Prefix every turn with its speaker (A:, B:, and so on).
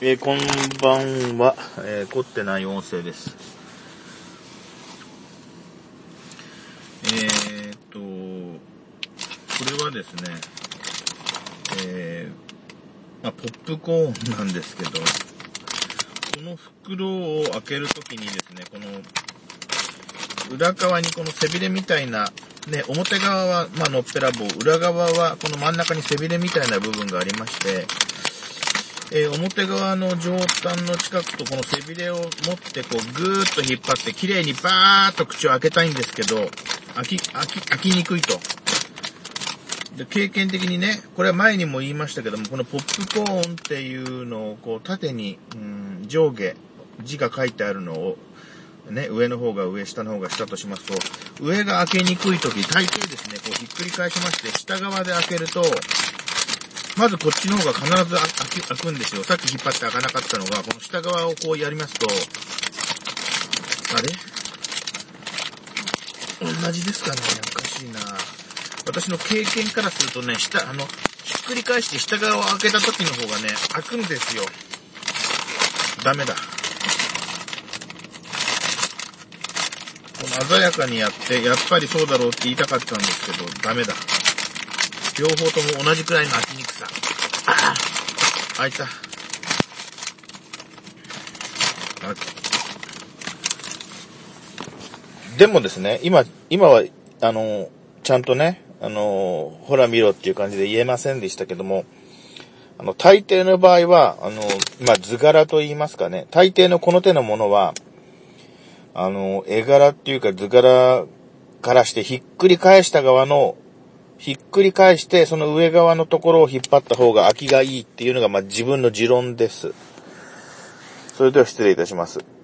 A: えーこんばんは、えー凝ってない音声です。えーっと、これはですね、えーまあ、ポップコーンなんですけど、この袋を開けるときにですね、この、裏側にこの背びれみたいな、ね、表側は、まあ、のっぺらぼう、裏側はこの真ん中に背びれみたいな部分がありまして、えー表側の上端の近くとこの背びれを持ってこうぐーっと引っ張って綺麗にバーッと口を開けたいんですけど、開き、開き、開きにくいと。で、経験的にね、これは前にも言いましたけども、このポップコーンっていうのをこう縦に、うん、上下、字が書いてあるのを、ね、上の方が上、下の方が下としますと、上が開けにくい時、大抵ですね、こうひっくり返しまして、下側で開けると、まずこっちの方が必ず開き開くんですよ。さっき引っ張って開かなかったのが、この下側をこうやりますと、あれ？同じですかねおかしいな私の経験からするとね、下、あの、ひっくり返して下側を開けた時の方がね、開くんですよ。ダメだ。この鮮やかにやって、やっぱりそうだろうって言いたかったんですけど、ダメだ。両方とも同じくらいの開きにくさ。あいた。でもですね、今、今は、あの、ちゃんとね、あの、ほら見ろっていう感じで言えませんでしたけども、あの、大抵の場合は、あの、まあ、図柄と言いますかね、大抵のこの手のものは、あの、絵柄っていうか図柄からしてひっくり返した側の、ひっくり返してその上側のところを引っ張った方が空きがいいっていうのが、まあ、自分の持論です。それでは失礼いたします。